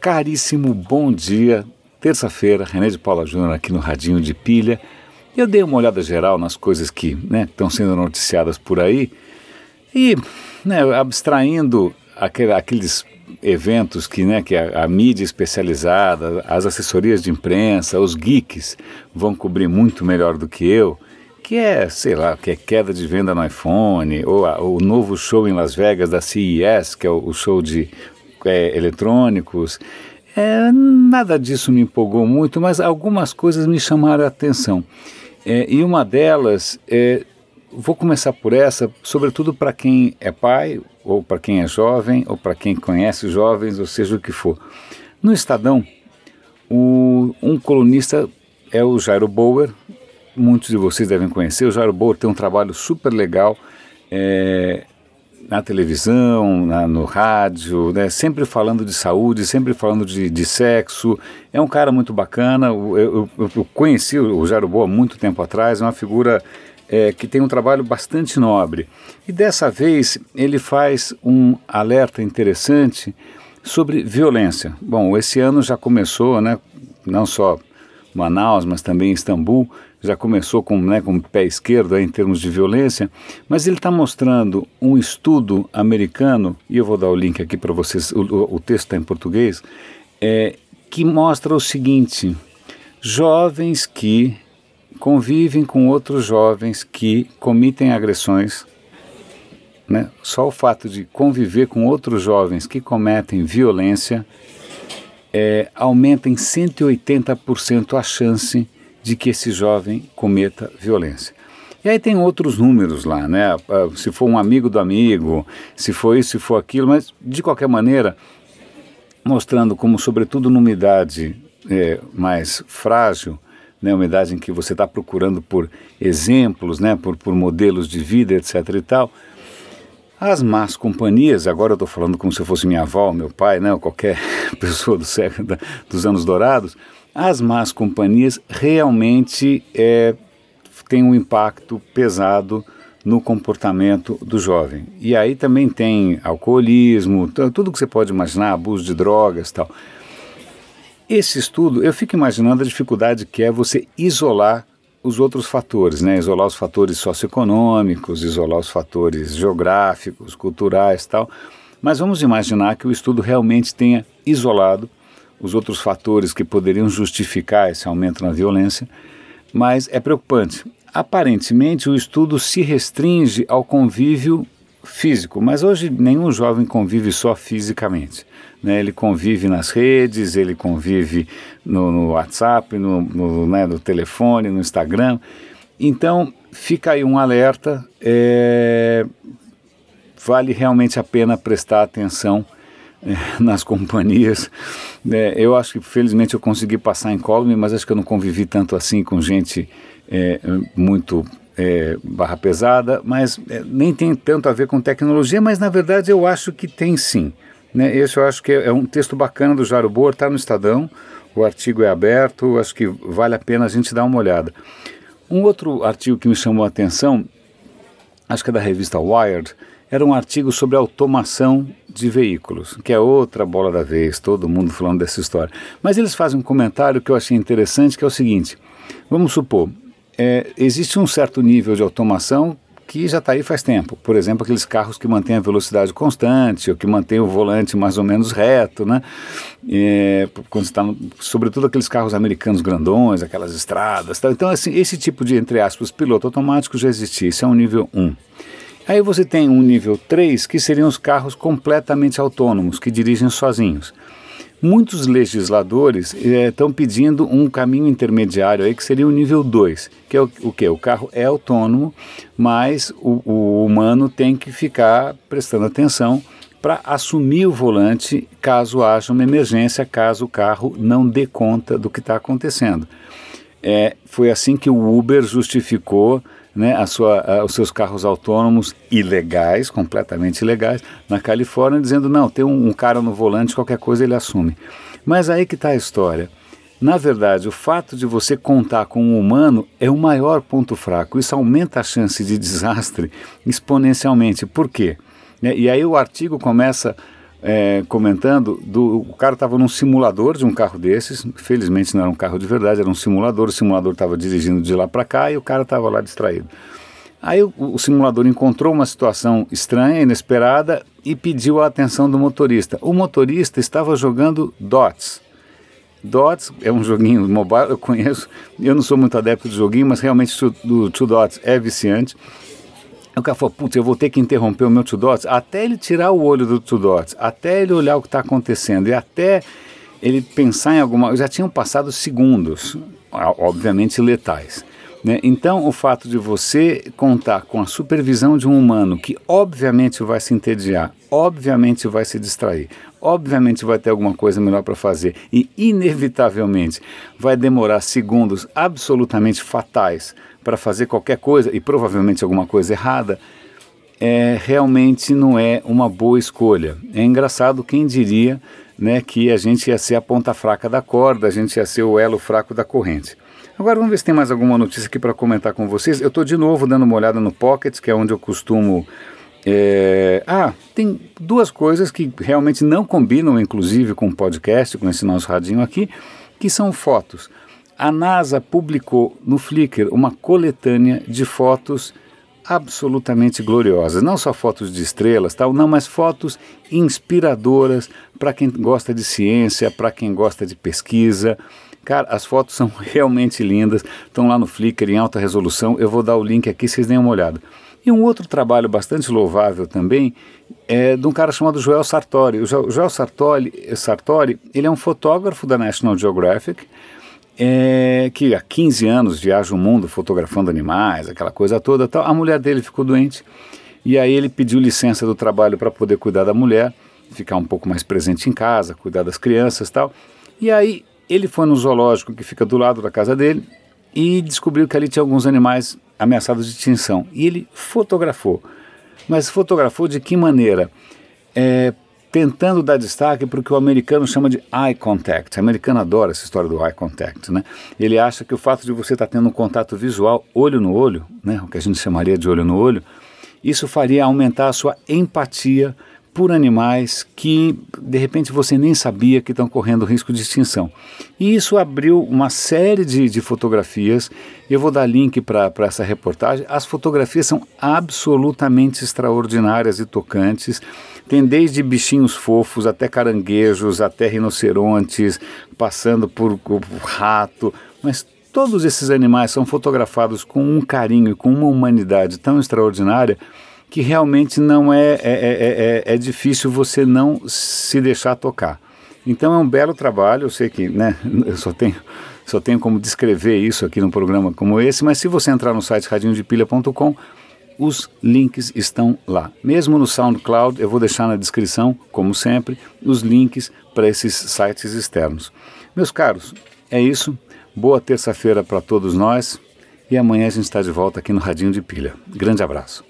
caríssimo bom dia. Terça-feira, René de Paula Júnior aqui no Radinho de Pilha. Eu dei uma olhada geral nas coisas que né, estão sendo noticiadas por aí e, né, abstraindo aquele, aqueles eventos que, né, que a, a, mídia especializada, as assessorias de imprensa, os geeks vão cobrir muito melhor do que eu, que é, sei lá, que é queda de venda no iPhone, ou a, o novo show em Las Vegas da CES, que é o, o show de é, eletrônicos. É, nada disso me empolgou muito, mas algumas coisas me chamaram a atenção. É, e uma delas, é, vou começar por essa, sobretudo para quem é pai, ou para quem é jovem, ou para quem conhece jovens, ou seja o que for. No Estadão, o, um colunista é o Jairo Bower, muitos de vocês devem conhecer. O Jairo Bower tem um trabalho super legal. É, na televisão, na, no rádio, né, sempre falando de saúde, sempre falando de, de sexo. É um cara muito bacana. Eu, eu, eu conheci o Jairo Boa muito tempo atrás, é uma figura é, que tem um trabalho bastante nobre. E dessa vez ele faz um alerta interessante sobre violência. Bom, esse ano já começou, né, não só Manaus, mas também Istambul, já começou com, né, com o pé esquerdo em termos de violência, mas ele está mostrando um estudo americano, e eu vou dar o link aqui para vocês, o, o texto está em português, é, que mostra o seguinte: jovens que convivem com outros jovens que cometem agressões, né, só o fato de conviver com outros jovens que cometem violência é, aumenta em 180% a chance de que esse jovem cometa violência. E aí tem outros números lá, né? Ah, se for um amigo do amigo, se for isso, se for aquilo, mas de qualquer maneira, mostrando como, sobretudo numa idade é, mais frágil, né, uma idade em que você está procurando por exemplos, né, por, por modelos de vida, etc. e tal, as más companhias, agora eu estou falando como se fosse minha avó, meu pai, né, ou qualquer pessoa do século, dos anos dourados, as más companhias realmente é, têm um impacto pesado no comportamento do jovem. E aí também tem alcoolismo, tudo que você pode imaginar, abuso de drogas tal. Esse estudo, eu fico imaginando a dificuldade que é você isolar os outros fatores, né? isolar os fatores socioeconômicos, isolar os fatores geográficos, culturais tal. Mas vamos imaginar que o estudo realmente tenha isolado os outros fatores que poderiam justificar esse aumento na violência, mas é preocupante. Aparentemente, o estudo se restringe ao convívio físico, mas hoje nenhum jovem convive só fisicamente. Né? Ele convive nas redes, ele convive no, no WhatsApp, no, no, né, no, telefone, no Instagram. Então, fica aí um alerta. É, vale realmente a pena prestar atenção é, nas companhias. É, eu acho que felizmente eu consegui passar em colme, mas acho que eu não convivi tanto assim com gente é, muito é, barra pesada, mas é, nem tem tanto a ver com tecnologia, mas na verdade eu acho que tem sim. Né? Esse eu acho que é, é um texto bacana do Jaro Boer, está no Estadão, o artigo é aberto, acho que vale a pena a gente dar uma olhada. Um outro artigo que me chamou a atenção, acho que é da revista Wired, era um artigo sobre automação de veículos, que é outra bola da vez, todo mundo falando dessa história. Mas eles fazem um comentário que eu achei interessante, que é o seguinte: vamos supor, é, existe um certo nível de automação que já está aí faz tempo. Por exemplo, aqueles carros que mantêm a velocidade constante ou que mantêm o volante mais ou menos reto, né? É, quando está, sobretudo aqueles carros americanos grandões, aquelas estradas. Tá? Então, assim, esse tipo de, entre aspas, piloto automático já existia. Isso é um nível 1. Aí você tem um nível 3, que seriam os carros completamente autônomos, que dirigem sozinhos. Muitos legisladores estão eh, pedindo um caminho intermediário aí que seria o nível 2, que é o, o que? O carro é autônomo, mas o, o humano tem que ficar prestando atenção para assumir o volante caso haja uma emergência, caso o carro não dê conta do que está acontecendo. É, foi assim que o Uber justificou né, a sua, a, os seus carros autônomos ilegais, completamente ilegais, na Califórnia, dizendo: não, tem um, um cara no volante, qualquer coisa ele assume. Mas aí que está a história. Na verdade, o fato de você contar com um humano é o maior ponto fraco. Isso aumenta a chance de desastre exponencialmente. Por quê? E aí o artigo começa é, comentando, do, o cara estava num simulador de um carro desses, felizmente não era um carro de verdade, era um simulador, o simulador estava dirigindo de lá para cá e o cara estava lá distraído. Aí o, o, simulador encontrou uma situação estranha, inesperada e pediu a atenção do motorista. O motorista estava jogando Dots. Dots é um joguinho mobile, eu conheço, eu não sou muito adepto de joguinho, mas realmente o Two Dots é viciante. O cara falou, putz, eu vou ter que interromper o meu Two Dots até ele tirar o olho do Two Dots, até ele olhar o que está acontecendo e até ele pensar em alguma... Já tinham passado segundos, obviamente letais. Né? Então, o fato de você contar com a supervisão de um humano que obviamente vai se entediar, obviamente vai se distrair, obviamente vai ter alguma coisa melhor para fazer e, inevitavelmente, vai demorar segundos absolutamente fatais para fazer qualquer coisa e provavelmente alguma coisa errada, é, realmente não é uma boa escolha. É engraçado quem diria né, que a gente ia ser a ponta fraca da corda, a gente ia ser o elo fraco da corrente. Agora vamos ver se tem mais alguma notícia aqui para comentar com vocês. Eu estou de novo dando uma olhada no Pocket, que é onde eu costumo. É... Ah, tem duas coisas que realmente não combinam, inclusive, com o podcast, com esse nosso radinho aqui, que são fotos. A NASA publicou no Flickr uma coletânea de fotos absolutamente gloriosas. Não só fotos de estrelas, tal, não, mas fotos inspiradoras para quem gosta de ciência, para quem gosta de pesquisa. Cara, as fotos são realmente lindas, estão lá no Flickr em alta resolução. Eu vou dar o link aqui, vocês deem uma olhada. E um outro trabalho bastante louvável também é de um cara chamado Joel Sartori. O Joel Sartori, Sartori ele é um fotógrafo da National Geographic, é, que há 15 anos viaja o mundo fotografando animais, aquela coisa toda. Tal. A mulher dele ficou doente e aí ele pediu licença do trabalho para poder cuidar da mulher, ficar um pouco mais presente em casa, cuidar das crianças tal. E aí ele foi no zoológico que fica do lado da casa dele e descobriu que ali tinha alguns animais ameaçados de extinção. E ele fotografou. Mas fotografou de que maneira? É, tentando dar destaque para o que o americano chama de eye contact. O americano adora essa história do eye contact. Né? Ele acha que o fato de você estar tendo um contato visual, olho no olho, né, o que a gente chamaria de olho no olho, isso faria aumentar a sua empatia por animais que de repente você nem sabia que estão correndo risco de extinção. E isso abriu uma série de, de fotografias. Eu vou dar link para essa reportagem. As fotografias são absolutamente extraordinárias e tocantes. Tem desde bichinhos fofos até caranguejos, até rinocerontes, passando por, por rato, mas todos esses animais são fotografados com um carinho e com uma humanidade tão extraordinária que realmente não é, é, é, é, é difícil você não se deixar tocar. Então é um belo trabalho, eu sei que né, eu só tenho, só tenho como descrever isso aqui num programa como esse, mas se você entrar no site radinhodepilha.com, os links estão lá. Mesmo no SoundCloud, eu vou deixar na descrição, como sempre, os links para esses sites externos. Meus caros, é isso. Boa terça-feira para todos nós e amanhã a gente está de volta aqui no Radinho de Pilha. Grande abraço.